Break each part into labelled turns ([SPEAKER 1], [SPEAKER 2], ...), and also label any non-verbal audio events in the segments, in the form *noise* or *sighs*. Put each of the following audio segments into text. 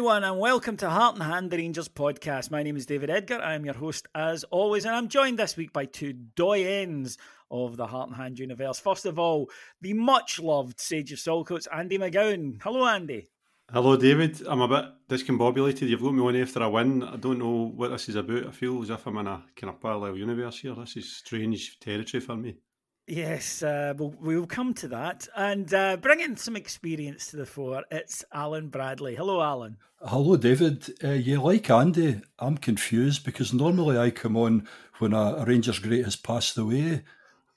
[SPEAKER 1] Everyone, and welcome to Heart and Hand, the Rangers podcast. My name is David Edgar. I am your host, as always, and I'm joined this week by two doyens of the Heart and Hand universe. First of all, the much loved Sage of Saltcoats, Andy McGowan. Hello, Andy.
[SPEAKER 2] Hello, David. I'm a bit discombobulated. You've got me on after a win. I don't know what this is about. I feel as if I'm in a kind of parallel universe here. This is strange territory for me.
[SPEAKER 1] Yes, uh, we'll, we'll come to that. And uh, bringing some experience to the fore, it's Alan Bradley. Hello, Alan.
[SPEAKER 3] Hello, David. Uh, yeah, like Andy, I'm confused because normally I come on when a, Rangers great has passed away.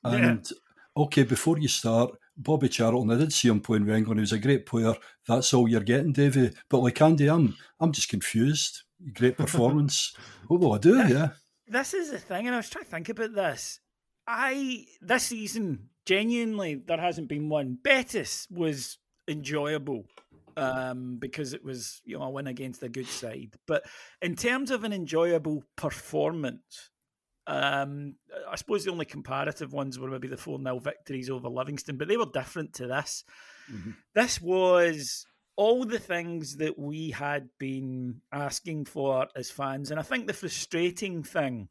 [SPEAKER 3] And okay, before you start, Bobby Charlton, I did see him playing with England. He was a great player. That's all you're getting, Davy. But like Andy, I'm I'm just confused. Great performance. *laughs* what will I do? Yeah.
[SPEAKER 1] This is the thing, and I was trying to think about this. I this season genuinely there hasn't been one. Betis was enjoyable um, because it was you know a win against a good side. But in terms of an enjoyable performance, um, I suppose the only comparative ones were maybe the four 0 victories over Livingston, but they were different to this.
[SPEAKER 3] Mm-hmm.
[SPEAKER 1] This was all the things that we had been asking for as fans, and I think the frustrating thing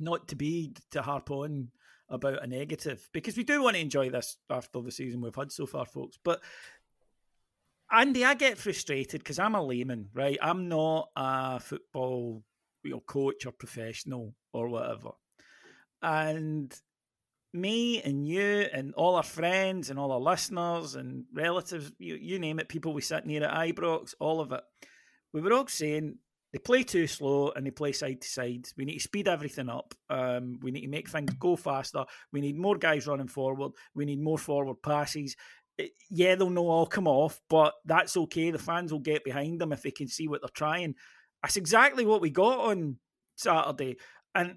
[SPEAKER 1] not to be to harp on about a negative because we do want to enjoy this after the season we've had so far, folks. But Andy, I get frustrated because I'm a layman, right? I'm not a football you know, coach or professional or whatever. And me and you and all our friends and all our listeners and relatives, you, you name it, people we sit near at Ibrox, all of it, we were all saying they play too slow and they play side to side. We need to speed everything up. Um, we need to make things go faster. We need more guys running forward. We need more forward passes. It, yeah, they'll know all come off, but that's okay. The fans will get behind them if they can see what they're trying. That's exactly what we got on Saturday. And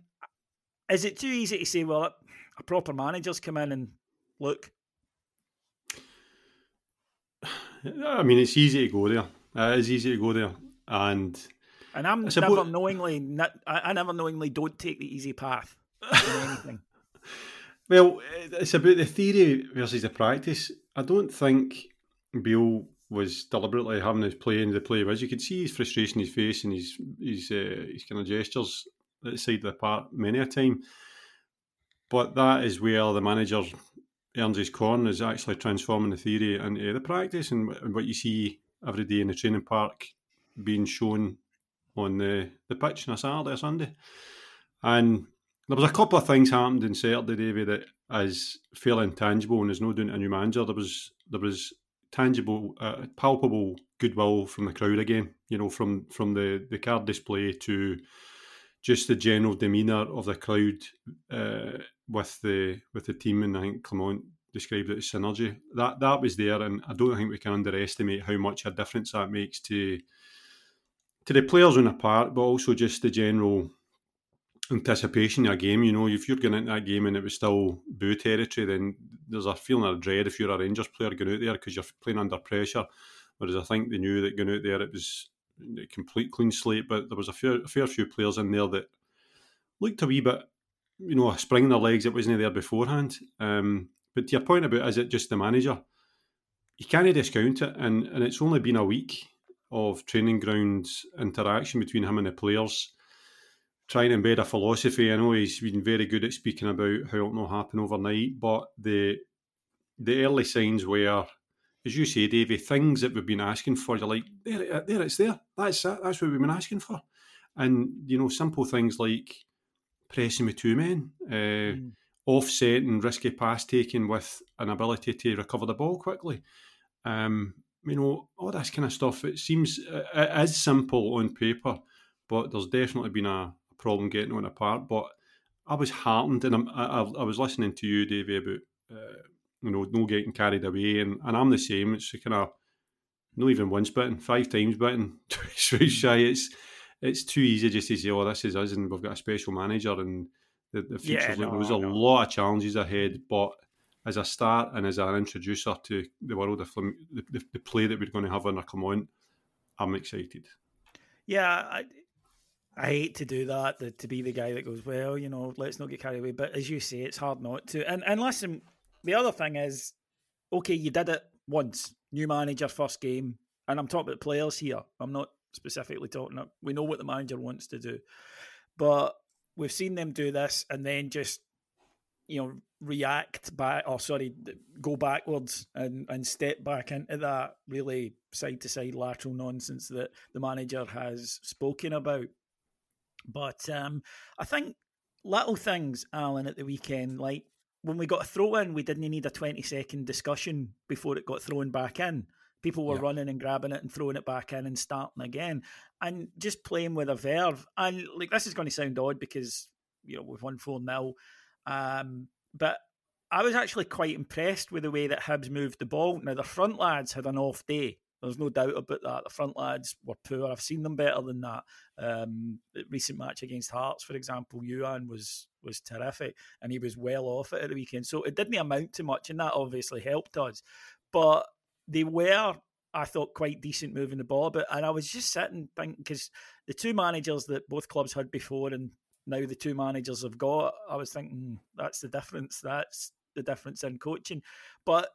[SPEAKER 1] is it too easy to say, well, a proper manager's come in and look? *sighs*
[SPEAKER 2] I mean, it's easy to go there. It is easy to go there. And
[SPEAKER 1] and I'm never knowingly, not, I, never knowingly don't take the easy path in *laughs* anything.
[SPEAKER 2] Well, it's about the theory versus the practice. I don't think Beale was deliberately having his play into the play As You could see his frustration his face and his his uh, his kind of gestures at the side the park many a time. But that is where the manager earns his corn is actually transforming the theory into the practice and what you see every day in the training park being shown on the, the pitch on a Saturday or Sunday. And there was a couple of things happened in Saturday, David, that is fairly intangible and there's no doing a new manager. There was there was tangible, uh, palpable goodwill from the crowd again. You know, from from the the card display to just the general demeanour of the crowd uh, with the with the team, and I think Clement described it as synergy. That that was there, and I don't think we can underestimate how much a difference that makes to to the players on the park, but also just the general anticipation of a game. You know, if you're going into that game and it was still boo territory, then there's a feeling of dread if you're a Rangers player going out there because you're playing under pressure. Whereas I think they knew that going out there it was a complete clean slate, but there was a fair, a fair few players in there that looked a wee bit, you know, a spring in their legs that wasn't there beforehand. Um, but to your point about is it just the manager? You can't discount it, and, and it's only been a week of training ground interaction between him and the players, trying to embed a philosophy. I know he's been very good at speaking about how it'll not happen overnight, but the the early signs were, as you say, Davey, things that we've been asking for. You're like, there, there, it's there. That's it. That's what we've been asking for. And you know, simple things like pressing with two men. Uh, mm offset and risky pass taking with an ability to recover the ball quickly. Um, you know, all this kind of stuff. It seems uh, it is simple on paper, but there's definitely been a, problem getting on apart. But I was heartened, and I, I, I was listening to you, Davey, about uh, you know no getting carried away, and, and I'm the same. It's kind of not even once bitten, five times bitten, *laughs* twice shy. It's it's too easy just to say, oh, this is us, and we've got a special manager, and the, the future's yeah, no, There's a lot of challenges ahead, but as a start and as an introducer to the world of the, the, the play that we're going to have on come on, I'm excited.
[SPEAKER 1] Yeah, I, I hate to do that, the, to be the guy that goes, well, you know, let's not get carried away. But as you say, it's hard not to. And and listen, the other thing is, okay, you did it once, new manager, first game, and I'm talking about players here. I'm not specifically talking. We know what the manager wants to do, but we've seen them do this and then just you know react back or sorry go backwards and and step back into that really side to side lateral nonsense that the manager has spoken about but um i think little things alan at the weekend like when we got a throw in we didn't need a 20 second discussion before it got thrown back in People were yeah. running and grabbing it and throwing it back in and starting again, and just playing with a verve. And like this is going to sound odd because you know we've won four 0 um, but I was actually quite impressed with the way that Hibs moved the ball. Now the front lads had an off day. There's no doubt about that. The front lads were poor. I've seen them better than that. Um, the recent match against Hearts, for example, Youan was was terrific, and he was well off it at the weekend. So it didn't amount to much, and that obviously helped us. But they were, I thought, quite decent moving the ball. But and I was just sitting thinking because the two managers that both clubs had before and now the two managers have got, I was thinking hmm, that's the difference. That's the difference in coaching. But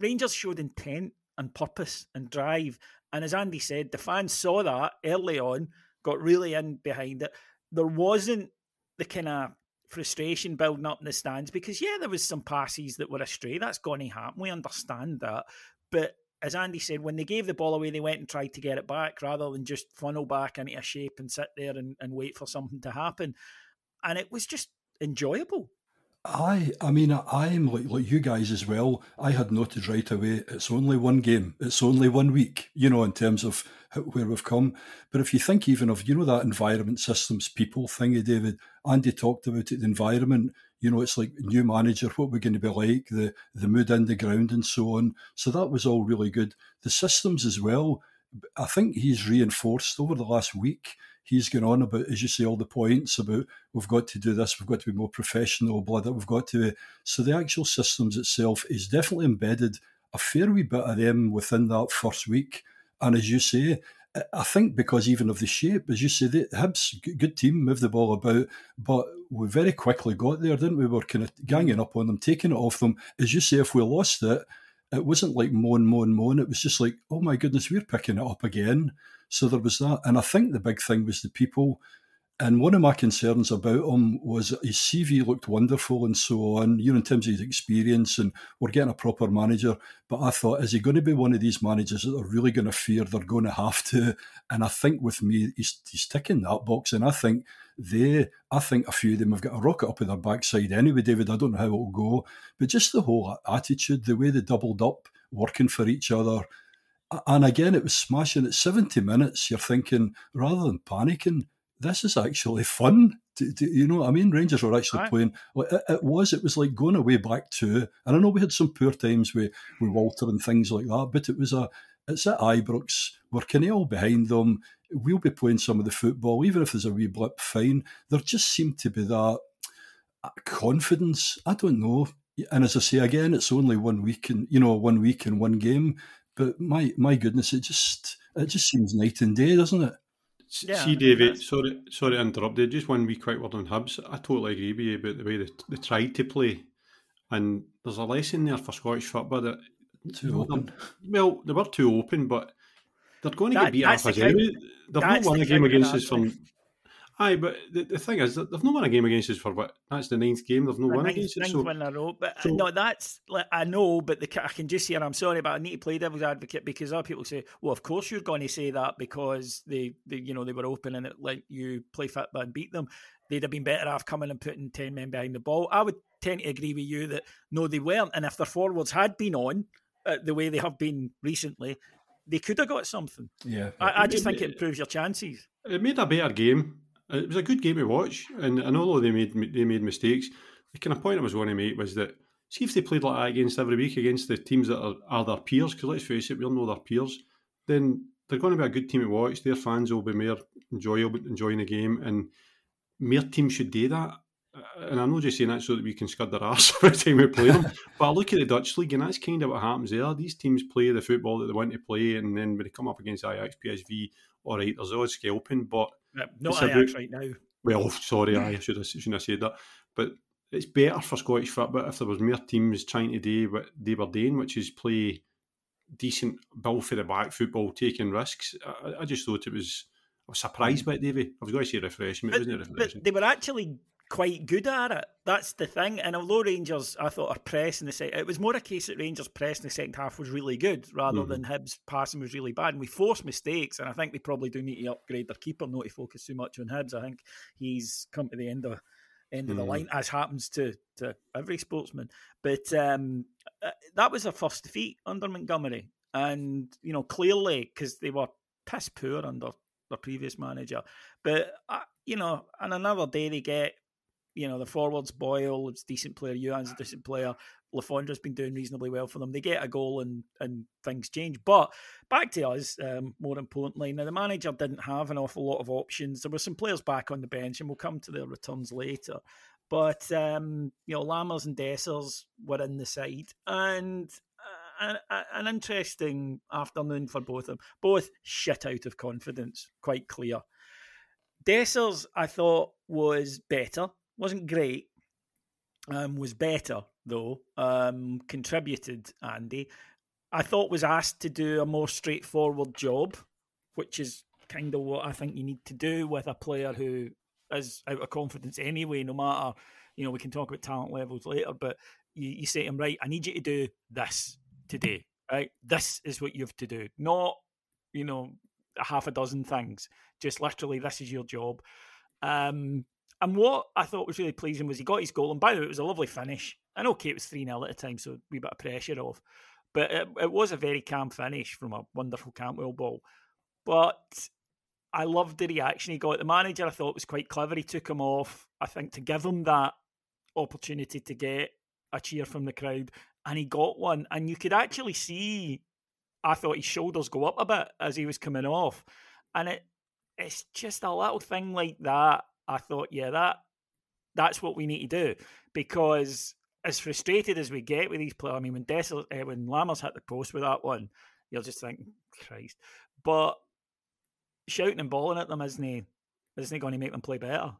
[SPEAKER 1] Rangers showed intent and purpose and drive. And as Andy said, the fans saw that early on, got really in behind it. There wasn't the kind of frustration building up in the stands because yeah, there was some passes that were astray. That's going to happen. We understand that. But as Andy said, when they gave the ball away, they went and tried to get it back rather than just funnel back into a shape and sit there and, and wait for something to happen. And it was just enjoyable.
[SPEAKER 3] I, I mean, I'm like, like you guys as well. I had noted right away, it's only one game, it's only one week, you know, in terms of where we've come. But if you think even of, you know, that environment systems people thingy, David, Andy talked about it, the environment, you know, it's like new manager, what we're going to be like, the the mood in the ground and so on. So that was all really good. The systems as well, I think he's reinforced over the last week. He's gone on about, as you say, all the points about we've got to do this, we've got to be more professional, blah, that we've got to. So the actual systems itself is definitely embedded a fair wee bit of them within that first week. And as you say, I think because even of the shape, as you say, the Hibs, good team, moved the ball about, but we very quickly got there, didn't we? We were kind of ganging up on them, taking it off them. As you say, if we lost it, it wasn't like moan, moan, moan. It was just like, oh my goodness, we're picking it up again. So there was that. And I think the big thing was the people and one of my concerns about him was his CV looked wonderful and so on, you know, in terms of his experience, and we're getting a proper manager. But I thought, is he going to be one of these managers that are really going to fear they're going to have to? And I think with me, he's, he's ticking that box. And I think they, I think a few of them have got a rocket up in their backside anyway, David. I don't know how it'll go. But just the whole attitude, the way they doubled up, working for each other. And again, it was smashing. At 70 minutes, you're thinking, rather than panicking, this is actually fun. Do, do, you know what I mean? Rangers were actually right. playing. It, it, was. It was like going away back to. And I know we had some poor times with, with Walter and things like that, but it was a. It's at Ibrox. We're kind of all behind them. We'll be playing some of the football, even if there's a wee blip. Fine. There just seemed to be that uh, confidence. I don't know. And as I say again, it's only one week and you know one week and one game. But my my goodness, it just it just seems night and day, doesn't it?
[SPEAKER 2] Yeah, See, David, sorry, sorry to interrupt you. Just one wee quick word on Hibs. I totally agree with you about the way they, they tried to play, and there's a lesson there for Scottish football that
[SPEAKER 3] too open.
[SPEAKER 2] Well, they were too open, but they're going to that, get beat up again. They've not won a game against us from Aye, but the, the thing is, they've not won a game against us for what? That's the ninth game. They've not won ninth, against us. So,
[SPEAKER 1] win in a row. But so, no, that's I know, but the, I can just hear. And I'm sorry, but I need to play devil's advocate because other people say, "Well, of course you're going to say that because they, they you know, they were open and it let you play football and beat them. They'd have been better off coming and putting ten men behind the ball." I would tend to agree with you that no, they weren't. And if their forwards had been on uh, the way they have been recently, they could have got something.
[SPEAKER 3] Yeah,
[SPEAKER 1] I, I just think it improves your chances.
[SPEAKER 2] It made a better game it was a good game to watch, and, and although they made they made mistakes, the kind of point I was going to make was that see if they played like that against every week against the teams that are, are their peers, because let's face it, we all know their peers, then they're going to be a good team to watch. Their fans will be more enjoyable enjoying the game, and more teams should do that. And I'm not just saying that so that we can scud their ass *laughs* every time we play them. but I look at the Dutch league, and that's kind of what happens there. These teams play the football that they want to play, and then when they come up against Ajax, PSV, all right, there's always scalping, but uh,
[SPEAKER 1] not Ajax right now.
[SPEAKER 2] Well, *laughs* sorry, *laughs* I should have shouldn't have said that. But it's better for Scottish football if there was more teams trying to do what they were doing, which is play decent ball for the back football, taking risks. I, I just thought it was. I was surprised by it, Davey. I was going to say refreshing, but, but it wasn't refreshing.
[SPEAKER 1] But they were actually quite good at it. That's the thing. And although Rangers, I thought, are pressing the second, it was more a case that Rangers pressing the second half was really good rather mm-hmm. than Hibs passing was really bad. And we forced mistakes, and I think they probably do need to upgrade their keeper, not to focus too much on Hibs. I think he's come to the end of end of mm-hmm. the line, as happens to to every sportsman. But um, uh, that was their first defeat under Montgomery, and you know clearly because they were piss poor under their previous manager. But uh, you know, on another day they get you know, the forwards, Boyle, it's decent player, Youan's a decent player, Le Fondre's been doing reasonably well for them. They get a goal and, and things change. But back to us, um, more importantly, now the manager didn't have an awful lot of options. There were some players back on the bench, and we'll come to their returns later. But, um, you know, Lammers and Dessers were in the side. And uh, an, an interesting afternoon for both of them. Both shit out of confidence, quite clear. Dessers, I thought, was better wasn't great. Um, was better though. Um, contributed Andy. I thought was asked to do a more straightforward job, which is kind of what I think you need to do with a player who is out of confidence anyway. No matter, you know, we can talk about talent levels later, but you, you say to him, right, I need you to do this today, right? This is what you have to do, not you know a half a dozen things. Just literally, this is your job. Um, and what I thought was really pleasing was he got his goal. And by the way, it was a lovely finish. And okay, it was 3 0 at the time, so a wee bit of pressure off. But it, it was a very calm finish from a wonderful Campbell ball. But I loved the reaction he got. The manager, I thought, was quite clever. He took him off, I think, to give him that opportunity to get a cheer from the crowd. And he got one. And you could actually see, I thought his shoulders go up a bit as he was coming off. And it it's just a little thing like that I thought, yeah, that that's what we need to do because as frustrated as we get with these players, I mean, when Dessers, uh, when Lammers hit the post with that one, you're just thinking, Christ. But shouting and bawling at them isn't isn't going to make them play better?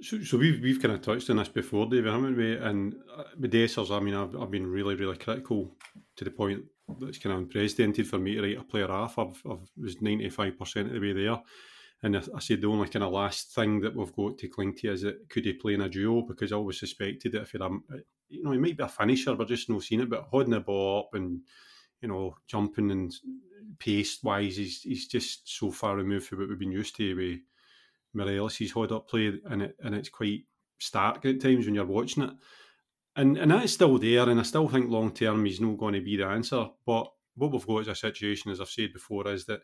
[SPEAKER 2] So, so we've we've kind of touched on this before, David, haven't we? And uh, with Dessers, I mean, I've, I've been really, really critical to the point that's kind of unprecedented for me to write a player off. I've, I've was ninety five percent of the way there. And I, said the only kind of last thing that we've got to cling to is that could he play in a duo? Because I always suspected that if he um, uh, you know, he might be a finisher, but just no seeing it. But holding the ball up and you know, jumping and pace wise, he's he's just so far removed from what we've been used to with Morelos. He's hold up play, and it and it's quite stark at times when you're watching it. And and that's still there, and I still think long term he's not going to be the answer. But what we've got is a situation, as I've said before, is that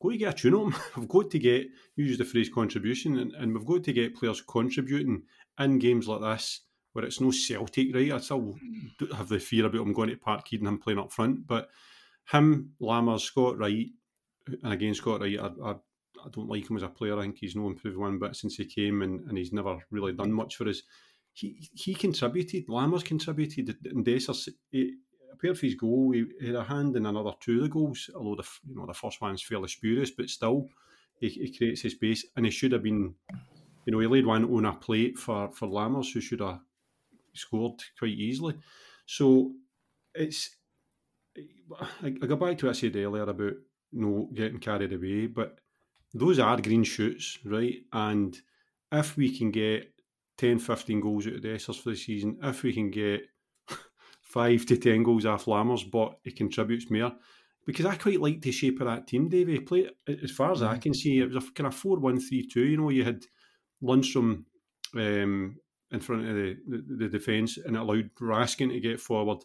[SPEAKER 2] got to get a tune on we've got to get, you use the phrase contribution, and, and we've got to get players contributing in games like this where it's no Celtic, right? I still hmm. have the fear about him going to Parkhead and him playing up front, but him, Lammers, Scott Wright, and again, Scott Wright, I, I, I, don't like him as a player. I think he's no improved one bit since he came, and, and he's never really done much for us. He he contributed, Lammers contributed, and Dessers, appeared his goal, he, had a hand in another two of the goals, although the you know the first one's fairly spurious, but still he, he creates his space, and he should have been, you know, he laid one on a plate for for Lammers, who should have scored quite easily. So it's I, I go back to what I said earlier about you know getting carried away, but those are green shoots, right? And if we can get 10, 15 goals out of Dessers for the season, if we can get five to ten goals off Lammers, but he contributes more. Because I quite like the shape of that team, Davey. He played, as far as I mm-hmm. can see, it was a kind of 4 1 3 2. You know, you had Lundstram um, in front of the, the, the defence and it allowed Raskin to get forward.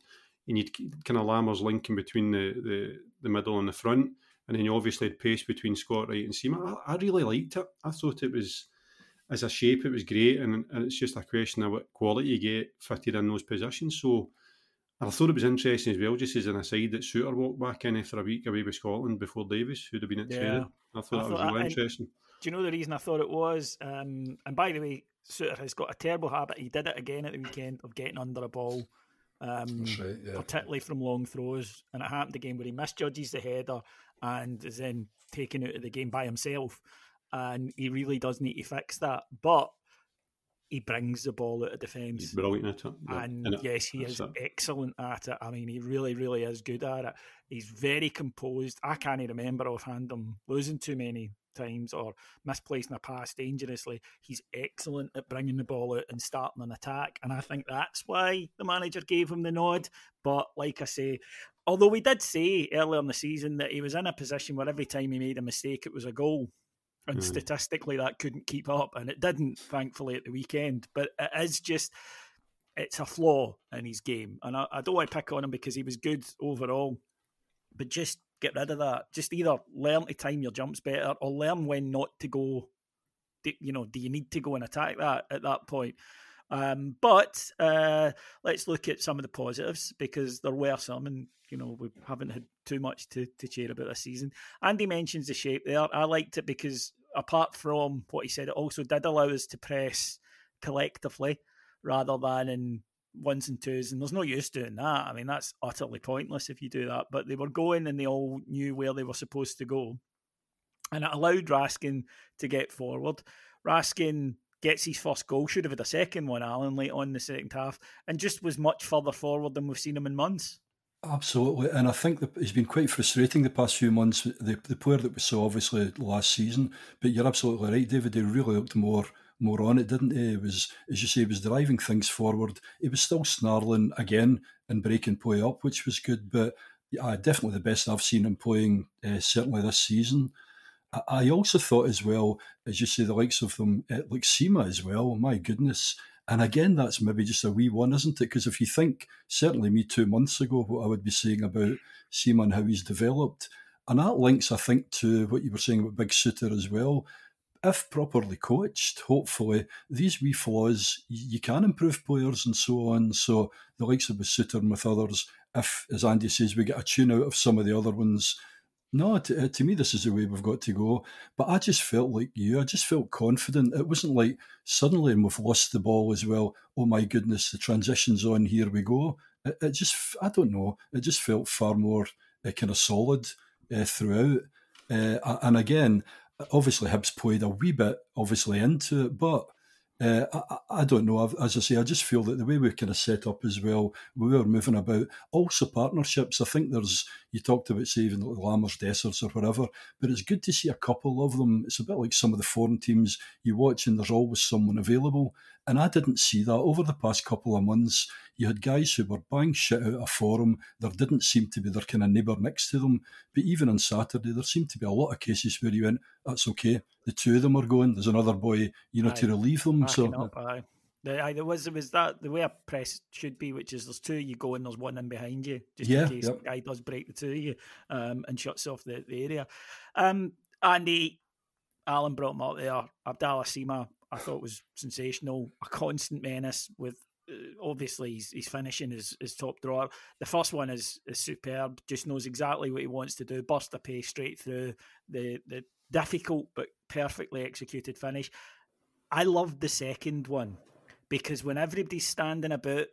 [SPEAKER 2] And you'd kind of Lammers linking between the, the, the middle and the front. And then you obviously had pace between Scott Wright and Sima. I, I really liked it. I thought it was, as a shape, it was great. And, and it's just a question of what quality you get fitted in those positions. So, I thought it was interesting as well, just as an aside, that Souttar walked back in after a week away with Scotland before Davies, who'd have been at yeah. training. I thought I that was really interesting.
[SPEAKER 1] Do you know the reason I thought it was? Um, and by the way, Souttar has got a terrible habit. He did it again at the weekend of getting under a ball, um, right, yeah. particularly from long throws. And it happened again where he misjudges the header and is then taken out of the game by himself. And he really does need to fix that. But he brings the ball out of defence.
[SPEAKER 2] He's brilliant at it.
[SPEAKER 1] And it, yes, he is it. excellent at it. I mean, he really, really is good at it. He's very composed. I can't remember offhand him losing too many times or misplacing a pass dangerously. He's excellent at bringing the ball out and starting an attack. And I think that's why the manager gave him the nod. But like I say, although we did say earlier in the season that he was in a position where every time he made a mistake, it was a goal and mm. statistically that couldn't keep up, and it didn't, thankfully, at the weekend. But it is just it's a flaw in his game, and I, I don't want to pick on him because he was good overall, but just get rid of that. Just either learn to time your jumps better or learn when not to go. You know, do you need to go and attack that at that point? Um, but uh, let's look at some of the positives because there were some, and you know we haven't had too much to, to cheer about this season. Andy mentions the shape there. I liked it because apart from what he said, it also did allow us to press collectively rather than in ones and twos. And there's no use doing that. I mean, that's utterly pointless if you do that. But they were going and they all knew where they were supposed to go. And it allowed Raskin to get forward. Raskin gets his first goal, should have had a second one, Alan, late on in the second half, and just was much further forward than we've seen him in months.
[SPEAKER 3] Absolutely, and I think that it's been quite frustrating the past few months. The the player that we saw obviously last season, but you're absolutely right, David. He really looked more more on it, didn't he? It was, as you say, he was driving things forward. He was still snarling again and breaking play up, which was good. But yeah, definitely the best I've seen him playing, uh, certainly this season. I, also thought as well, as you say, the likes of them, uh, like Sima as well. My goodness, and again, that's maybe just a wee one, isn't it? Because if you think, certainly me two months ago, what I would be saying about Sima and how he's developed, and that links, I think, to what you were saying about Big Souttar as well. If properly coached, hopefully, these wee flaws, you can improve players and so on. So the likes of Souttar and with others, if, as Andy says, we get a tune out of some of the other ones, no, to, uh, to, me, this is the way we've got to go. But I just felt like you. I just felt confident. It wasn't like suddenly, and we've lost the ball as well. Oh my goodness, the transition's on. Here we go. It, it just, I don't know. It just felt far more uh, kind of solid uh, throughout. Uh, and again, obviously, Hibs played a wee bit, obviously, into it, but uh, I, I, don't know. As I say, I just feel that the way we kind of set up as well, we were moving about. Also, partnerships. I think there's, you talked about, even like Lammers, Dessers, or whatever, but it's good to see a couple of them. It's a bit like some of the foreign teams you watch, and there's always someone available. And I didn't see that over the past couple of months. You had guys who were buying shit out of forum. There didn't seem to be their kind of neighbour next to them. But even on Saturday, there seemed to be a lot of cases where you went, that's okay. The two of them are going. There's another boy, you know, aye. to relieve them. so. Up,
[SPEAKER 1] aye. There was was that the way a press should be, which is there's two you go and there's one in behind you, just yeah, in case yep. the guy does break the two of you um, and shuts off the, the area. Um, Andy, Alan brought him up there. Abdallah Sima, I thought was sensational. A constant menace with uh, obviously he's, his finishing his, is top drawer. The first one is is superb. Just knows exactly what he wants to do. Burst a pace straight through the the difficult but perfectly executed finish. I loved the second one because when everybody's standing about,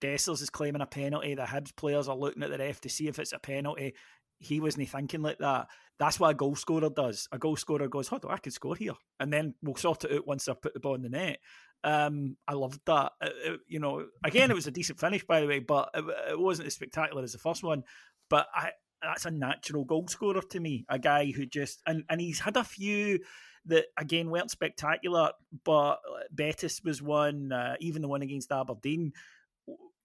[SPEAKER 1] Dessers is claiming a penalty. The Hibs players are looking at the ref to see if it's a penalty. He wasn't thinking like that. That's what a goal scorer does. A goal scorer goes, "Hold on, I can score here," and then we'll sort it out once I put the ball in the net. Um, I loved that. It, uh, it, uh, you know, again, it was a decent finish, by the way, but it, it wasn't as spectacular as the first one. But I, that's a natural goal scorer to me. A guy who just and and he's had a few that again weren't spectacular, but Betis was one, uh, even the one against Aberdeen,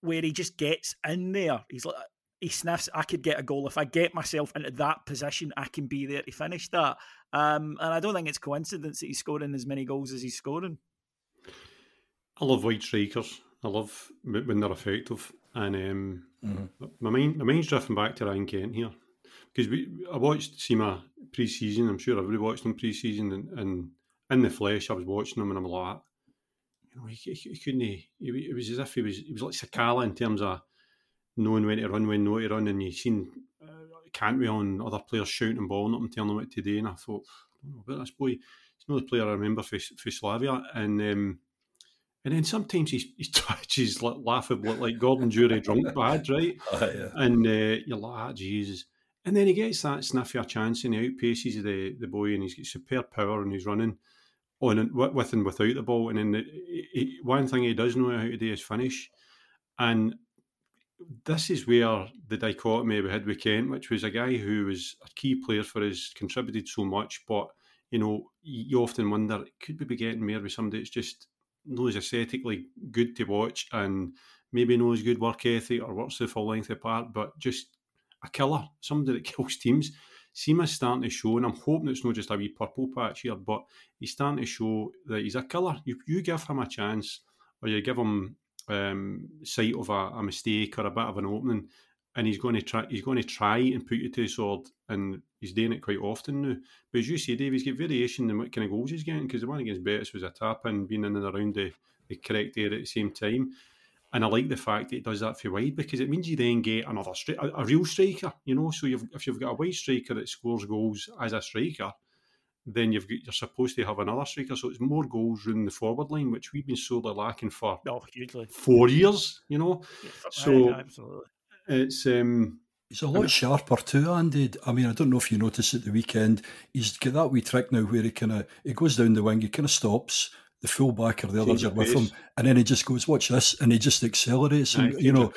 [SPEAKER 1] where he just gets in there. He's like he sniffs. I could get a goal if I get myself into that position. I can be there to finish that. Um, and I don't think it's coincidence that he's scoring as many goals as he's scoring.
[SPEAKER 2] I love wide strikers. I love when they're effective. And um, mm-hmm. my mind, my mind's drifting back to Ryan Kent here because we I watched Sima pre-season. I'm sure everybody watched him pre-season, and, and in the flesh, I was watching him, and I'm like, you know, he, he, he couldn't. He, it was as if he was he was like Sakala in terms of knowing when to run, when not to run, and you seen uh, Cantwell on other players shouting ball and at him, telling him what to do, and I thought, I don't know about this boy. He's not the player I remember for, for Slavia, and um, and then sometimes he's, he's twitches like laughable, like Gordon Durie drunk bad, right? *laughs* Oh, yeah. And uh, you're like, ah, Jesus. And then he gets that sniffier chance and he outpaces the, the boy and he's got superb power and he's running on and with and without the ball. And then the, he, one thing he does know how to do is finish. And this is where the dichotomy we had with Kent, which was a guy who was a key player for us, contributed so much, but you know, you often wonder could we be getting more with somebody that's just knows aesthetically good to watch and maybe knows good work ethic or works the full length apart, but just a killer, somebody that *laughs* kills teams. Sima's starting to show, and I'm hoping it's not just a wee purple patch here, but he's starting to show that he's a killer. You, you give him a chance, or you give him um, sight of a, a, mistake or a bit of an opening, and he's going to try. He's going to try and put you to the sword, and he's doing it quite often now. But as you say, Dave, he's got variation in what kind of goals he's getting because the one against Betis was a tap in, being in and around the, the correct area at the same time. And I like the fact that he does that for wide because it means you then get another stri- a, a, real striker, you know. So you've, if you've got a wide striker that scores goals as a striker, then you've got, you're supposed to have another striker. So it's more goals running the forward line, which we've been sorely lacking for
[SPEAKER 1] oh, hugely.
[SPEAKER 2] four years, you know. Yeah, so
[SPEAKER 1] absolutely.
[SPEAKER 2] it's um,
[SPEAKER 3] He's a lot sharper too, Andy. I mean, I don't know if you noticed at the weekend. He's got that wee trick now where he kind of he goes down the wing, he kind of stops. The fullback or the others are with him, and then he just goes, "Watch this," and he just accelerates. And you know,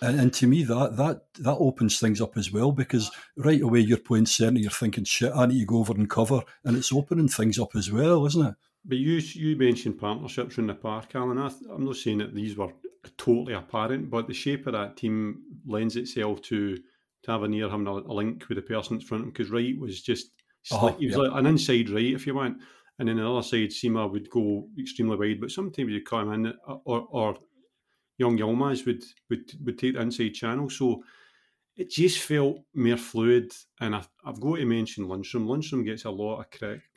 [SPEAKER 3] and, and, to me that that that opens things up as well because right away you're playing centre, you're thinking, "Shit, I need to go over and cover," and it's opening things up as well, isn't it?
[SPEAKER 2] But you you mentioned partnerships in the park, Alan. I, I'm not saying that these were totally apparent, but the shape of that team lends itself to Tavernier having a, a link with the person in front of him because Wright was just uh-huh, he was like an inside right if you want, and then the other side Sima would go extremely wide, but sometimes you come in uh, or, or young Yilmaz would, would would take the inside channel, so it just felt more fluid. And I, have got to mention Lundstram. Lundstram gets a lot of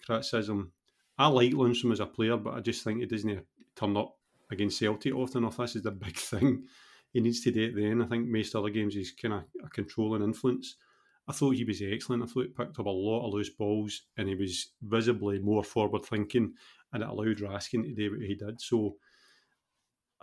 [SPEAKER 2] criticism. I like Lundstram as a player, but I just think he doesn't turn up against Celtic often enough. This is the *laughs* big thing he needs to do it then. I think most other games he's kind of a controlling influence. I thought he was excellent. I thought he picked up a lot of loose balls and he was visibly more forward thinking and it allowed Raskin to do what he did. So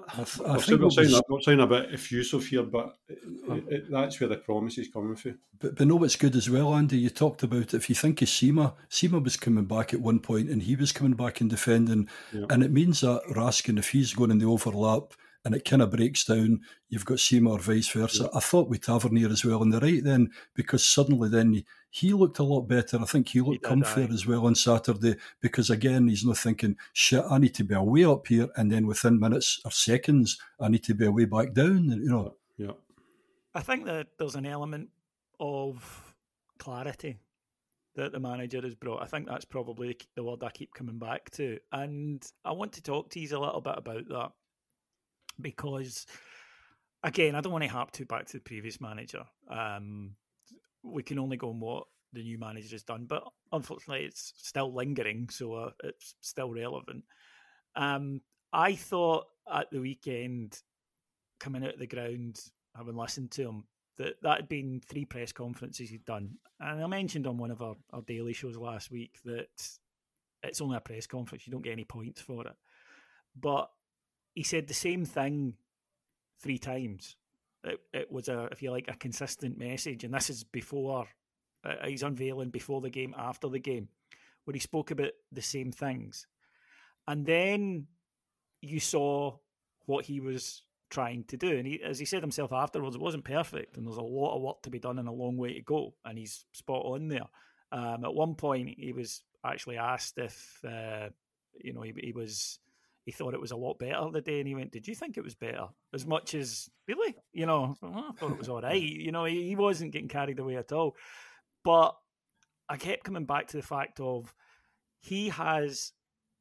[SPEAKER 2] I, th- I think sounding, was... a bit effusive here, but it, it, that's where the promise is coming from.
[SPEAKER 3] But, but know what's good as well, Andy? You talked about if you think of Sima, Sima was coming back at one point and he was coming back and defending, yeah. and it means that Raskin, if he's going in the overlap, and it kind of breaks down. You've got Sima, vice versa. Yeah. I thought with Tavernier as well on the right then, because suddenly then he, he looked a lot better. I think he looked comfier as well on Saturday because again he's not thinking shit. I need to be away up here, and then within minutes or seconds, I need to be away back down. You know.
[SPEAKER 2] Yeah.
[SPEAKER 1] I think that there's an element of clarity that the manager has brought. I think that's probably the word I keep coming back to. And I want to talk to you a little bit about that because again, I don't want to harp too back to the previous manager. Um, we can only go on what the new manager has done, but unfortunately, it's still lingering, so uh, it's still relevant. Um, I thought at the weekend, coming out of the ground, having listened to him, that that had been three press conferences he'd done, and I mentioned on one of our, our daily shows last week that it's only a press conference; you don't get any points for it. But he said the same thing three times. It, it was a, if you like, a consistent message, and this is before uh, he's unveiling before the game, after the game, where he spoke about the same things, and then you saw what he was trying to do. And he, as he said himself afterwards, it wasn't perfect, and there's a lot of work to be done and a long way to go. And he's spot on there. Um, at one point, he was actually asked if uh, you know he, he, was he thought it was a lot better the day, and he went, "Did you think it was better?" As much as really, you know, I thought oh, it was all *laughs* right. You know, he, he wasn't getting carried away at all. But I kept coming back to the fact of he has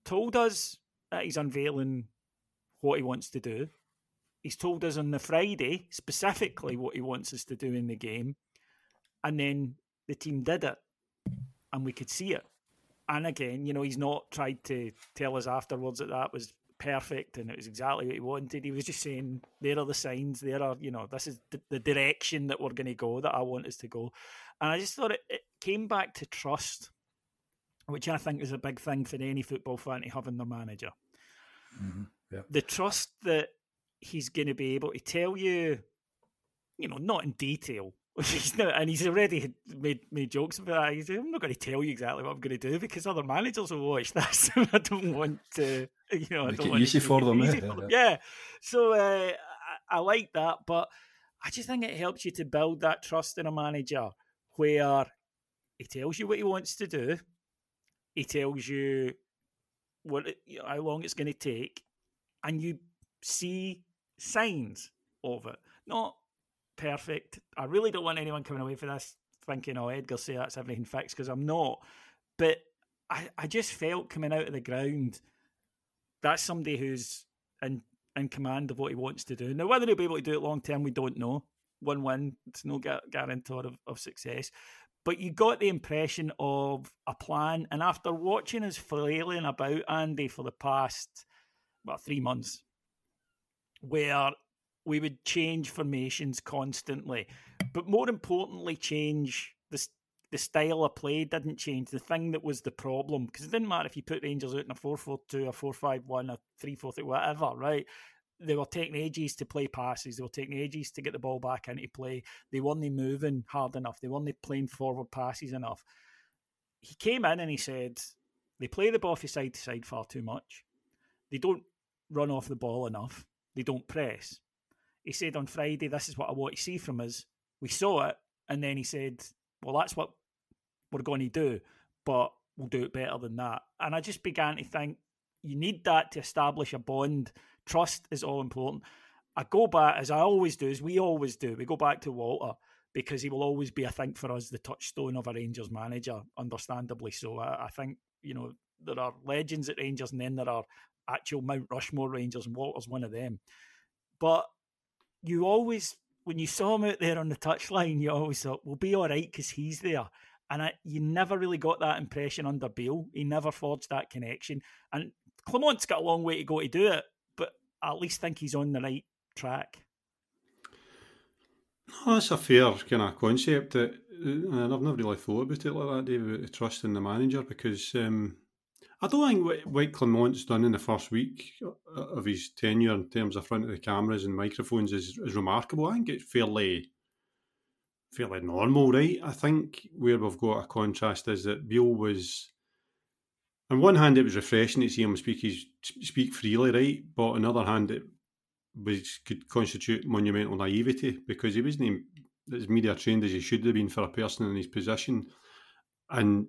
[SPEAKER 1] told us that he's unveiling what he wants to do. He's told us on the Friday specifically what he wants us to do in the game. And then the team did it. And we could see it. And again, you know, he's not tried to tell us afterwards that that was perfect and it was exactly what he wanted. He was just saying, there are the signs, there are, you know, this is the, the direction that we're going to go, that I want us to go. And I just thought it, it came back to trust, which I think is a big thing for any football fan to have in their manager.
[SPEAKER 3] Mm-hmm. Yeah.
[SPEAKER 1] The trust that he's going to be able to tell you, you know, not in detail. *laughs* He's not, and he's already made made jokes about that. He's, I'm not going to tell you exactly what I'm going to do because other managers will watch this. *laughs* I don't want to, you know,
[SPEAKER 3] Make
[SPEAKER 1] I don't want
[SPEAKER 3] easy
[SPEAKER 1] to
[SPEAKER 3] for them,
[SPEAKER 1] easy
[SPEAKER 3] eh?
[SPEAKER 1] for them.
[SPEAKER 3] Yeah.
[SPEAKER 1] Yeah. So uh, I, I like that, but I just think it helps you to build that trust in a manager where he tells you what he wants to do, he tells you what it, how long it's going to take, and you see signs of it. Not perfect. I really don't want anyone coming away from this thinking, "Oh, Edgar say that's everything fixed," because I'm not. But I, I just felt coming out of the ground, that's somebody who's in in command of what he wants to do. Now, whether he'll be able to do it long term, we don't know. One win, it's no guarantor of, of success. But you got the impression of a plan, and after watching us flailing about Andy for the past about three months, where we would change formations constantly, but more importantly, change the the style of play didn't change. The thing that was the problem, because it didn't matter if you put Rangers out in a 4 4 2, a 4 5 1, a 3 4 3, whatever, right? They were taking ages to play passes. They were taking ages to get the ball back into play. They weren't moving hard enough. They weren't playing forward passes enough. He came in and he said, they play the ball from side to side far too much. They don't run off the ball enough. They don't press. He said on Friday, this is what I want to see from us. We saw it. And then he said, well, that's what we're going to do, but we'll do it better than that. And I just began to think you need that to establish a bond. Trust is all important. I go back, as I always do, as we always do, we go back to Walter because he will always be, I think, for us, the touchstone of a Rangers manager, understandably so. I, I think, you know, there are legends at Rangers and then there are actual Mount Rushmore Rangers, and Walter's one of them. But you always, when you saw him out there on the touchline, you always thought, we'll be all right because he's there. And I, you never really got that impression under Beale. He never forged that connection. And Clement's got a long way to go to do it, but I at least think he's on the right track.
[SPEAKER 2] No, that's a fair kind of concept. That, uh, and I've never really thought about it like that, David, about the trust in the manager, because um, I don't think what, what Clement's done in the first week uh, of his tenure in terms of front of the cameras and microphones is, is remarkable. I think it's fairly fairly normal, right? I think where we've got a contrast is that Beale was, on one hand, it was refreshing to see him speak his, speak freely, right? But on the other hand, it was could constitute monumental naivety because he wasn't as media trained as he should have been for a person in his position. And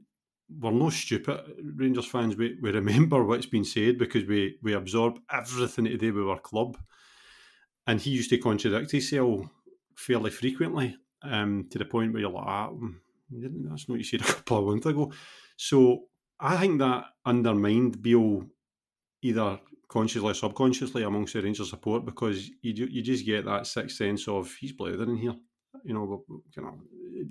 [SPEAKER 2] we're no stupid Rangers fans. We, we remember *laughs* what's been said because we, we absorb everything to do with our club. And he used to contradict himself fairly frequently um, to the point where you're like, ah, that's not what you said *laughs* a couple of months ago. So I think that undermined Beale either consciously or subconsciously amongst the Rangers support because you do, you just get that sixth sense of he's blithering here. You know, of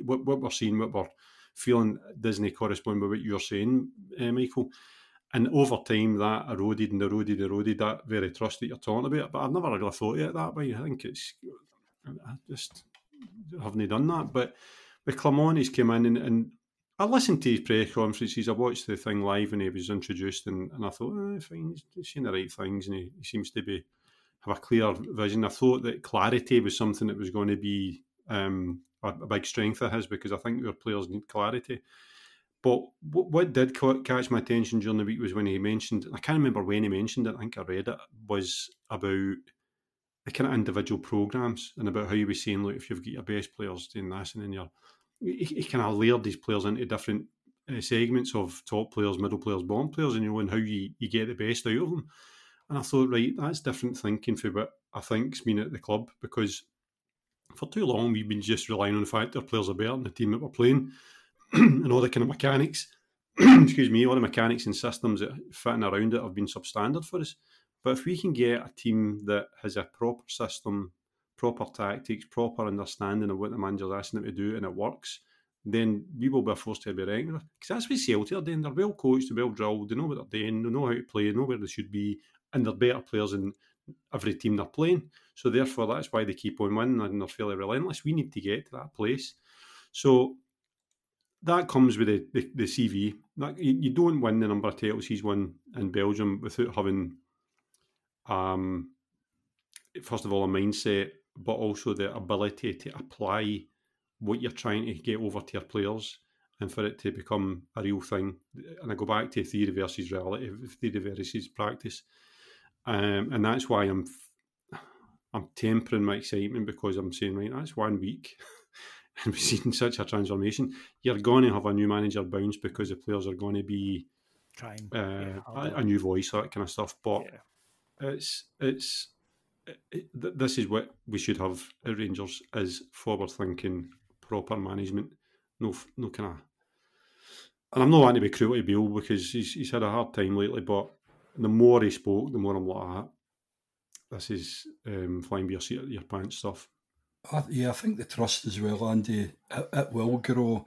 [SPEAKER 2] what, what we're seeing, what we're feeling doesn't correspond with what you're saying, uh, Michael. And over time, that eroded and eroded, eroded that very trust that you're talking about. But I've never really thought of it that way. I think it's I just haven't done that. But with Clement, come in and, and I listened to his press conferences. I watched the thing live when he was introduced, and, and I thought, oh, fine, he's saying the right things, and he, he seems to be have a clear vision. I thought that clarity was something that was going to be um, a, big strength of his because I think our players need clarity. But what, what did catch my attention during the week was when he mentioned, I can't remember when he mentioned it, I think I read it, was about the kind of individual programs and about how you were saying, look, if you've got your best players doing this and then you're, he, he kind of layered these players into different uh, segments of top players, middle players, bottom players, and you know, and how you, you get the best out of them. And I thought, right, that's different thinking for what I think's been at the club because for too long we've been just relying on the fact our players are better than the team that we're playing *clears throat* and all the kind of mechanics, *clears throat* excuse me, all the mechanics and systems that fitting around it have been substandard for us. But if we can get a team that has a proper system, proper tactics, proper understanding of what the manager's asking them to do and it works, then we will be forced to be regular. Because that's what Celtic are doing. They're well coached, they're well drilled, they know what they're doing, they know how to play, they know where they should be, and they're better players in every team they're playing. So therefore, that's why they keep on winning and they're fairly relentless. We need to get to that place. So that comes with the, the, the CV. That, you, you, don't win the number of titles he's won in Belgium without having, um, first of all, a mindset, but also the ability to apply what you're trying to get over to your players and for it to become a real thing. And I go back to theory versus reality, theory versus practice. Um, and that's why I'm I'm tempering my excitement because I'm saying, right, that's one week. *laughs* and we've seen such a transformation. You're going to have a new manager bounce because the players are going to be
[SPEAKER 1] trying
[SPEAKER 2] uh, yeah, a, a, new voice, that kind of stuff. But yeah. it's it's it, this is what we should have at Rangers is forward thinking, proper management. No, no kind of. And I'm not wanting to be cruel to Beale because he's he's had a hard time lately, but the more he spoke, the more I'm like, ah, this is um, flying by your seat your pants stuff.
[SPEAKER 3] I, yeah, I think the trust as well, Andy, it, it will grow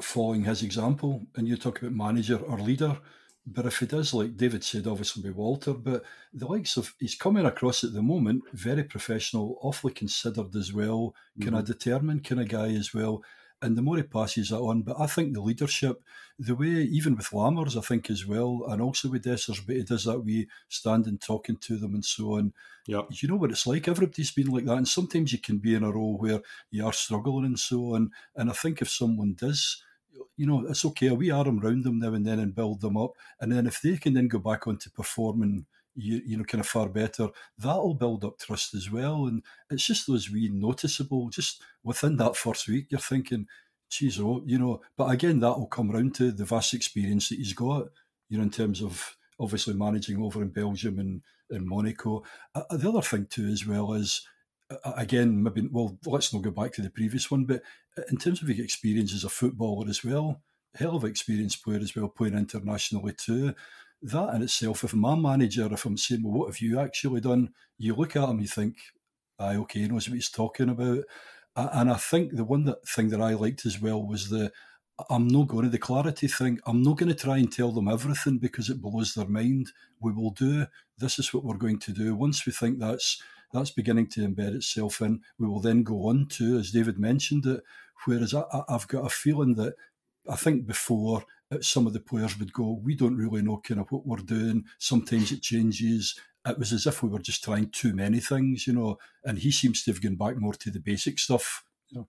[SPEAKER 3] following his example. And you talk about manager or leader, but if he does, like David said, obviously be Walter, but the likes of he's coming across at the moment, very professional, awfully considered as well, kind mm-hmm. of determined kind of guy as well and the more he passes that on. But I think the leadership, the way even with Lammers, I think as well, and also with Dessers, but he does that way standing, talking to them, and so on.
[SPEAKER 2] Yeah,
[SPEAKER 3] you know what it's like. Everybody's been like that, and sometimes you can be in a role where you are struggling and so on. And I think if someone does. You know, it's okay. We arm around them now and then and build them up. And then if they can then go back on to performing you, you know, kind of far better, that'll build up trust as well. And it's just those wee noticeable, just within that first week, you're thinking, geez, oh, you know, but again, that'll come round to the vast experience that he's got, you know, in terms of obviously managing over in Belgium and, in Monaco. Uh, the other thing too, as well, is uh, again, maybe, well, let's not go back to the previous one, but in terms of your experience as a footballer as well, hell of an experienced player as well, playing internationally too that in itself, if my manager, if I'm saying, well, what have you actually done? You look at him, you think, aye, okay, he knows what he's talking about. And I think the one that thing that I liked as well was the I'm not going to the clarity thing. I'm not going to try and tell them everything because it blows their mind. We will do this is what we're going to do. Once we think that's that's beginning to embed itself in, we will then go on to, as David mentioned it. Whereas I, I've got a feeling that I think before some of the players would go, we don't really know kind of what we're doing. Sometimes it changes. It was as if we were just trying too many things, you know. And he seems to have gone back more to the basic stuff. You know?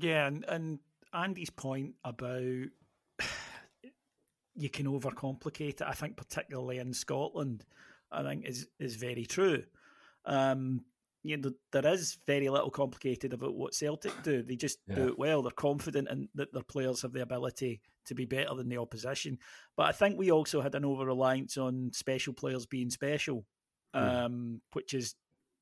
[SPEAKER 1] Yeah, and, and Andy's point about *sighs* you can overcomplicate it, I think particularly in Scotland, I think is is very true. Um, you know, there is very little complicated about what Celtic do. They just yeah. do it well. They're confident in that their players have the ability to be better than the opposition. But I think we also had an over reliance on special players being special, mm. um, which is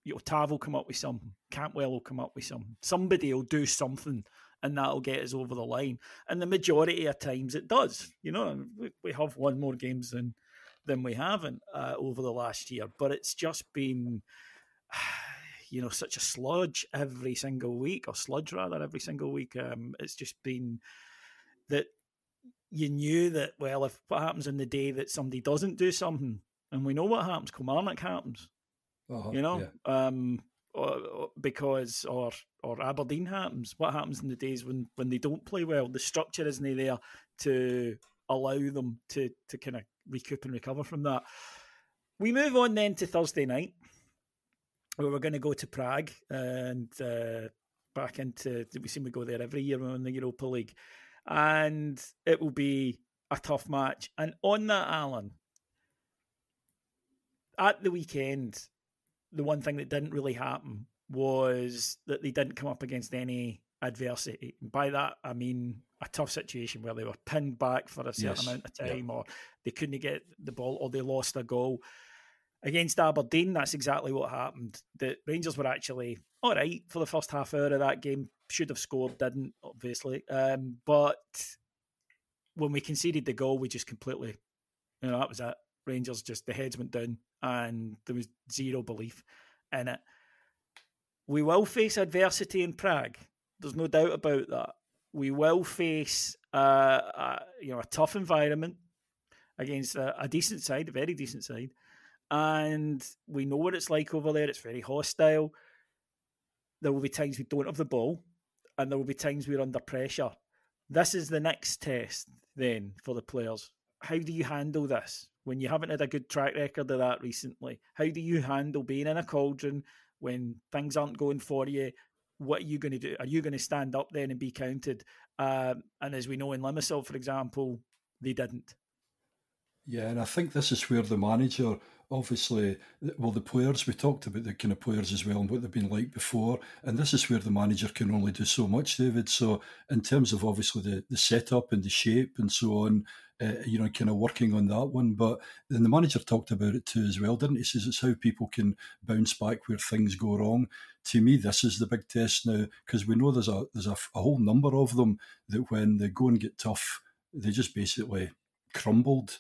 [SPEAKER 1] you know Tav will come up with some, Cantwell will come up with some, somebody will do something, and that'll get us over the line. And the majority of times it does. You know, we, we have won more games than than we haven't uh, over the last year, but it's just been you know such a sludge every single week, or sludge rather every single week. Um, it's just been that you knew that well, if what happens in the day that somebody doesn't do something, and we know what happens, Kilmarnock happens, uh-huh, you know, yeah. um, or, because or or Aberdeen happens. What happens in the days when when they don't play well? The structure isn't there to allow them to to kind of recoup and recover from that. We move on then to Thursday night, where we're going to go to Prague and uh, back into. We seem to go there every year when in the Europa League, and it will be a tough match. And on that, Alan, at the weekend, the one thing that didn't really happen was that they didn't come up against any adversity. by that, I mean a tough situation where they were pinned back for a certain yes. amount of time, yeah. or they couldn't get the ball, or they lost a goal. Against Aberdeen, that's exactly what happened. The Rangers were actually all right for the first half hour of that game. Should have scored, didn't obviously. Um, but when we conceded the goal, we just completely, you know, that was it. Rangers just the heads went down, and there was zero belief in it. We will face adversity in Prague. There's no doubt about that. We will face uh, a, you know a tough environment against a, a decent side, a very decent side, and we know what it's like over there. It's very hostile. There will be times we don't have the ball, and there will be times we're under pressure. This is the next test then for the players. How do you handle this when you haven't had a good track record of that recently? How do you handle being in a cauldron when things aren't going for you? what are you going to do? Are you going to stand up then and be counted? Um, and as we know in Limassol, for example, they didn't.
[SPEAKER 3] Yeah, and I think this is where the manager, obviously, well, the players, we talked about the kind of players as well and what they've been like before. And this is where the manager can only do so much, David. So, in terms of obviously the, the setup and the shape and so on, uh, you know, kind of working on that one. But then the manager talked about it too as well, didn't he? Says it's how people can bounce back where things go wrong. To me, this is the big test now because we know there's a there's a, a, whole number of them that when they go and get tough, they just basically crumbled.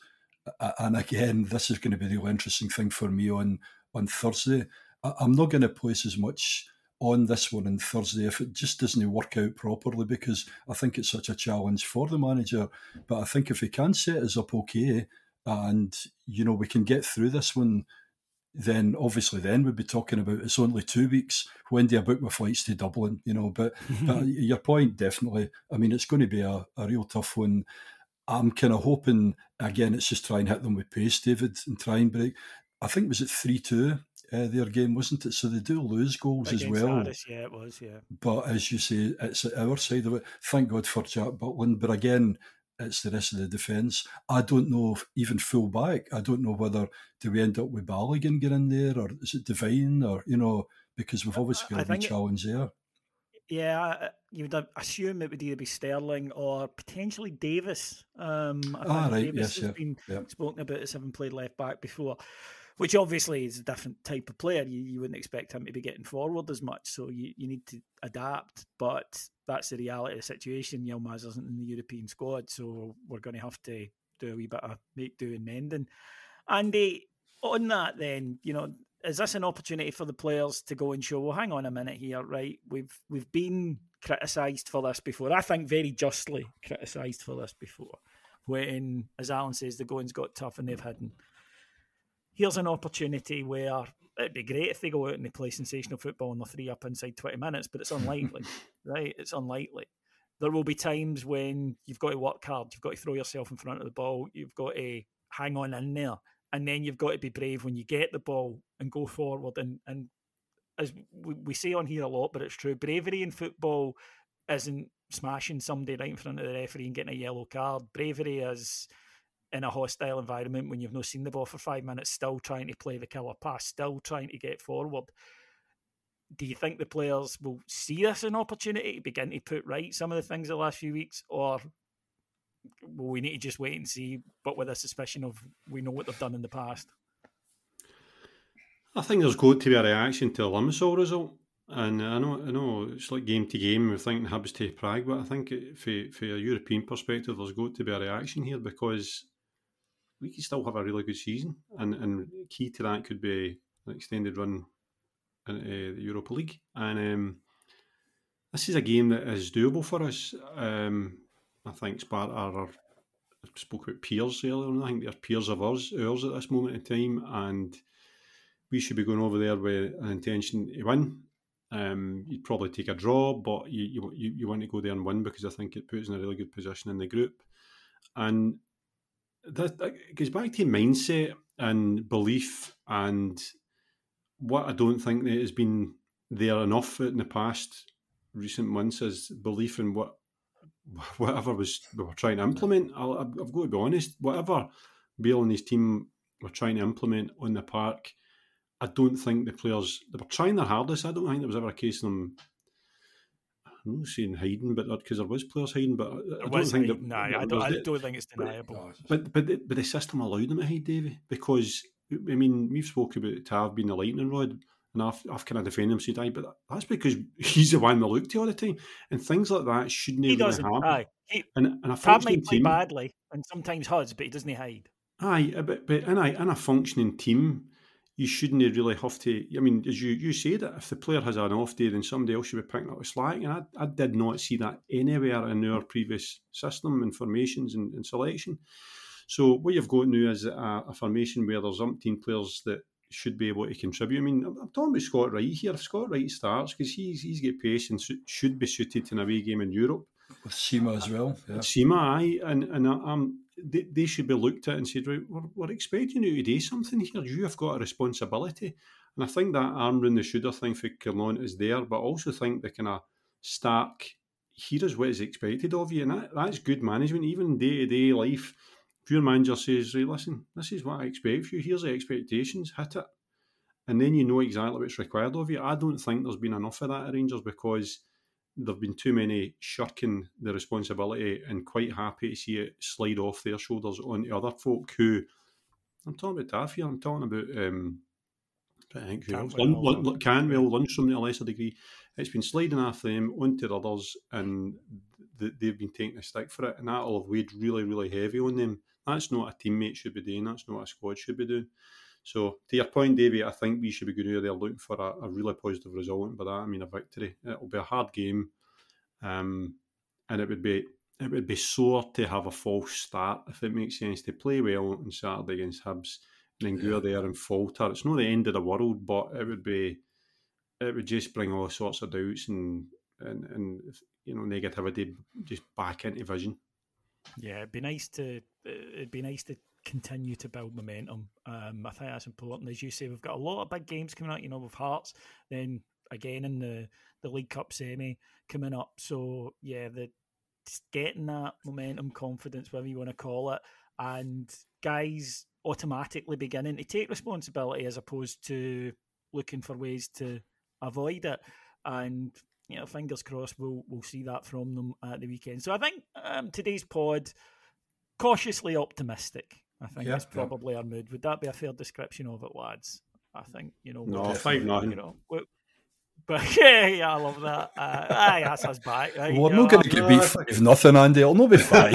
[SPEAKER 3] And again, this is going to be the real interesting thing for me on on Thursday. I'm not going to place as much on this one on Thursday if it just doesn't work out properly because I think it's such a challenge for the manager. But I think if he can set us up okay and you know we can get through this one, then obviously then we'd be talking about it's only two weeks. When do I book my flights to Dublin? You know, but, but *laughs* your point definitely. I mean, it's going to be a, a real tough one. I'm kind of hoping again. It's just try and hit them with pace, David, and try and break. I think was it three two uh, their game, wasn't it? So they do lose goals
[SPEAKER 1] Against
[SPEAKER 3] as well.
[SPEAKER 1] Aris, yeah, it was, yeah.
[SPEAKER 3] But as you say, it's our side of it. Thank God for Jack Butland. But again, it's the rest of the defence. I don't know if even full back. I don't know whether do we end up with Balogun getting there or is it Devine or you know because we've obviously got a big challenge there.
[SPEAKER 1] Yeah, you would assume it would either be Sterling or potentially Davies. Um, I
[SPEAKER 3] ah, right,
[SPEAKER 1] Davies
[SPEAKER 3] yes, has yeah.
[SPEAKER 1] been
[SPEAKER 3] yeah.
[SPEAKER 1] spoken about as having played left back before which obviously is a different type of player. You, you wouldn't expect him to be getting forward as much, so you, you need to adapt. But that's the reality of the situation. Yilmaz isn't in the European squad, so we're going to have to do a wee bit of make do and mending. And uh, on that, then you know, is this an opportunity for the players to go and show? Well, hang on a minute here, right? We've we've been criticised for this before. I think very justly criticised for this before. When, as Alan says, the goings got tough and they've hidden here's an opportunity where it'd be great if they go out and they play sensational football and they're three up inside 20 minutes, but it's unlikely, *laughs* right? It's unlikely. There will be times when you've got to work hard, you've got to throw yourself in front of the ball, you've got to hang on in there, and then you've got to be brave when you get the ball and go forward. And, and as we say on here a lot, but it's true, bravery in football isn't smashing somebody right in front of the referee and getting a yellow card. Bravery is in a hostile environment when you've not seen the ball for five minutes, still trying to play the killer pass, still trying to get forward. Do you think the players will see this as an opportunity to begin to put right some of the things the last few weeks, or will we need to just wait and see, but with a suspicion of we know what they've done in the past?
[SPEAKER 2] I think there's got to be a reaction to the Limassol result. And I know, I know, it's like game to game. We're thinking Hibs to Prague, but I think for a European perspective, there's got to be a reaction here because we could still have a really good season, and and key to that could be an extended run into the Europa League, and um, this is a game that is doable for us. Um, I think Sparta are. I spoke about peers earlier. And I think they're peers of ours, ours at this moment in time, and we should be going over there with an intention to win. Um, you'd probably take a draw, but you, you you want to go there and win because I think it puts in a really good position in the group. And that, that goes back to mindset and belief and what I don't think that has been there enough in the past recent months is belief in what *laughs* whatever was we were trying to implement. i have got to be honest, whatever Beale and his team were trying to implement on the park, I don't think the players they were trying their hardest. I don't think there was ever a case of them. I'm not saying hiding, but because there was players hiding, but I, I don't think that.
[SPEAKER 1] No, I don't. I don't think it's deniable.
[SPEAKER 2] But but the, but the system allowed them to hide, Davy, because I mean we've spoken about Tav being the lightning rod, and I've, I've kind of defended him, said, "Aye, but that's because *laughs* he's the one they look to all the time, and things like that shouldn't
[SPEAKER 1] he
[SPEAKER 2] really
[SPEAKER 1] doesn't.
[SPEAKER 2] happen."
[SPEAKER 1] Aye, he,
[SPEAKER 2] and, and a
[SPEAKER 1] Tav might
[SPEAKER 2] team,
[SPEAKER 1] badly and sometimes has, but he doesn't hide.
[SPEAKER 2] Aye, uh, but but in a in a functioning team, you shouldn't really have to. I mean, as you, you say that if the player has an off day, then somebody else should be picking up the slack. And I, I did not see that anywhere in our previous system and formations and, and selection. So what you've got now is a, a, formation where there's umpteen players that should be able to contribute. I mean, I'm, I'm talking about Scott Wright here. If Scott Wright starts, because he's he's got pace and should be suited to an away game in Europe.
[SPEAKER 3] With Sima as well.
[SPEAKER 2] Yeah. Sima, aye. And, and I'm they, they should be looked at and said, right, we're, we're expecting you to do something here. You have got a responsibility. And I think that arm round the shoulder thing for Clement is there, but I also think the kind of stark, here is what is expected of you. And that, that's good management, even day to day life. If your manager says, right, listen, this is what I expect of you, here's the expectations, hit it. And then you know exactly what's required of you. I don't think there's been enough of that at Rangers because there've been too many shirking the responsibility and quite happy to see it slide off their shoulders onto other folk who I'm talking about Daffy, I'm talking about um, I think who else? Lund, Lund, Cantwell, Lundstram to a lesser degree. It's been sliding off them onto others, and th- they've been taking a stick for it, and that'll have weighed really, really heavy on them. That's not a teammate should be doing. That's not what a squad should be doing. So, to your point, Davey, I think we should be going out there looking for a, a really positive result. And by that, I mean a victory. It'll be a hard game, um, and it would be it would be sore to have a false start if it makes sense to play well on Saturday against Hibs and then yeah. go there and falter. It's not the end of the world, but it would be it would just bring all sorts of doubts and and, and you know negativity just back into vision.
[SPEAKER 1] Yeah, it'd be nice to it'd be nice to continue to build momentum. Um, I think that's important. As you say, we've got a lot of big games coming out, you know, with Hearts, then again in the, the League Cup semi coming up. So, yeah, the getting that momentum, confidence, whatever you want to call it, and guys automatically beginning to take responsibility as opposed to looking for ways to avoid it. And you know, fingers crossed, we'll we'll see that from them at the weekend. So I think um, today's pod cautiously optimistic. I think yeah, that's probably yeah. our mood. Would that be a fair description of it, lads? I think you know.
[SPEAKER 2] No, five nine.
[SPEAKER 1] You know, but *laughs* yeah, yeah, I love that. Uh, aye, that's us back. Right?
[SPEAKER 3] We're not going to get beat five nothing, Andy. It'll not be *laughs* five.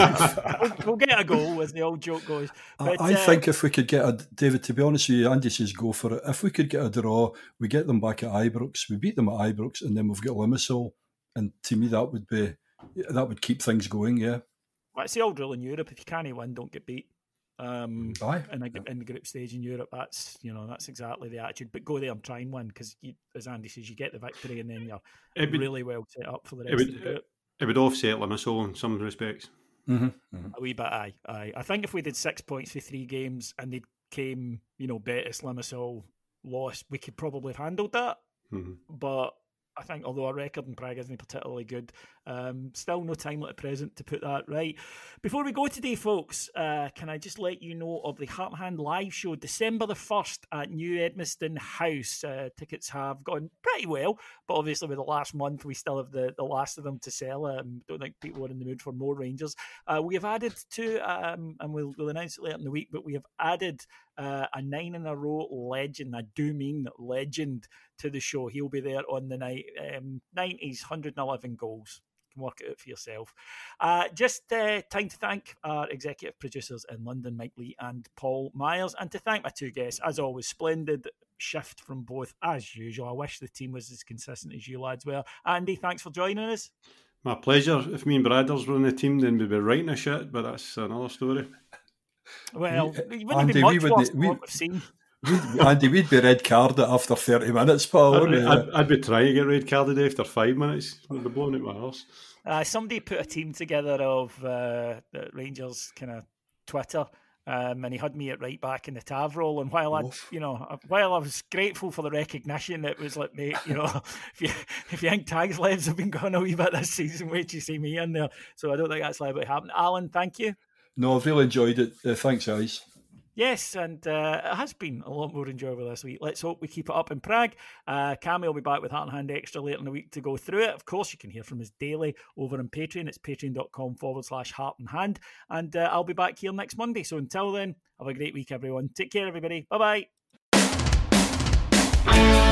[SPEAKER 1] we'll, we'll, get a goal, as the old joke goes.
[SPEAKER 3] But, I, I uh, think if we could get a David, to be honest with you, Andy says go for it. If we could get a draw, we get them back at Ibrox, we beat them at Ibrox, and then we've got Limassol. And to me, that would be that would keep things going. Yeah.
[SPEAKER 1] Well, it's the old rule in Europe: if you can't win, don't get beat um,
[SPEAKER 3] Aye.
[SPEAKER 1] in, a, in the group stage in Europe. That's you know that's exactly the attitude. But go there and try and win because, as Andy says, you get the victory and then you're would, really well set up for the rest
[SPEAKER 2] would,
[SPEAKER 1] of the group.
[SPEAKER 2] It would offset Limassol in some respects.
[SPEAKER 3] Mm-hmm, mm-hmm.
[SPEAKER 1] A wee bit, aye, aye. I think if we did six points for three games and they came, you know, Betis, Limassol, lost, we could probably have handled that.
[SPEAKER 2] Mm-hmm.
[SPEAKER 1] But I think although our record in Prague isn't particularly good, um, still no time at present to put that right. Before we go today, folks, uh, can I just let you know of the Heart Hand live show December the 1st at New Edmiston House? Uh, tickets have gone pretty well, but obviously with the last month, we still have the, the last of them to sell. Um, don't think people are in the mood for more Rangers. Uh, we have added to, um, and we'll, we'll announce it later in the week, but we have added uh, a nine in a row legend. I do mean legend to the show. He'll be there on the night. Um, 90s, 111 goals. You can work it out for yourself. Uh, just uh, time to thank our executive producers in London, Mike Lee and Paul Myers, and to thank my two guests, as always, splendid shift from both as usual. I wish the team was as consistent as you lads were. Andy, thanks for joining us.
[SPEAKER 2] My pleasure. If me and Bradders were on the team, then we'd be writing a shit, but that's another story.
[SPEAKER 1] Well, we, Andy, we would we, what we've seen. *laughs*
[SPEAKER 3] We'd, Andy, we'd be red carded after 30 minutes, Paul.
[SPEAKER 2] I'd, I'd, I'd, be trying to get red carded after five minutes. We'd be blowing it my horse.
[SPEAKER 1] Uh, somebody put a team together of uh, the Rangers kind of Twitter um, and he had me at right back in the Tav role. And while I, you know, while I was grateful for the recognition, it was like, mate, you know, *laughs* if you if you think Tag's lives have been going a wee bit this season, wait till you see me in there. So I don't think that's likely to happen. Alan, thank you.
[SPEAKER 3] No, I've really enjoyed it. Uh, thanks, guys.
[SPEAKER 1] Yes, and uh, it has been a lot more enjoyable this week. Let's hope we keep it up in Prague. Uh, Cammy will be back with Heart and Hand Extra later in the week to go through it. Of course, you can hear from us daily over on Patreon. It's patreon.com forward slash Heart and Hand. And uh, I'll be back here next Monday. So until then, have a great week, everyone. Take care, everybody. Bye bye.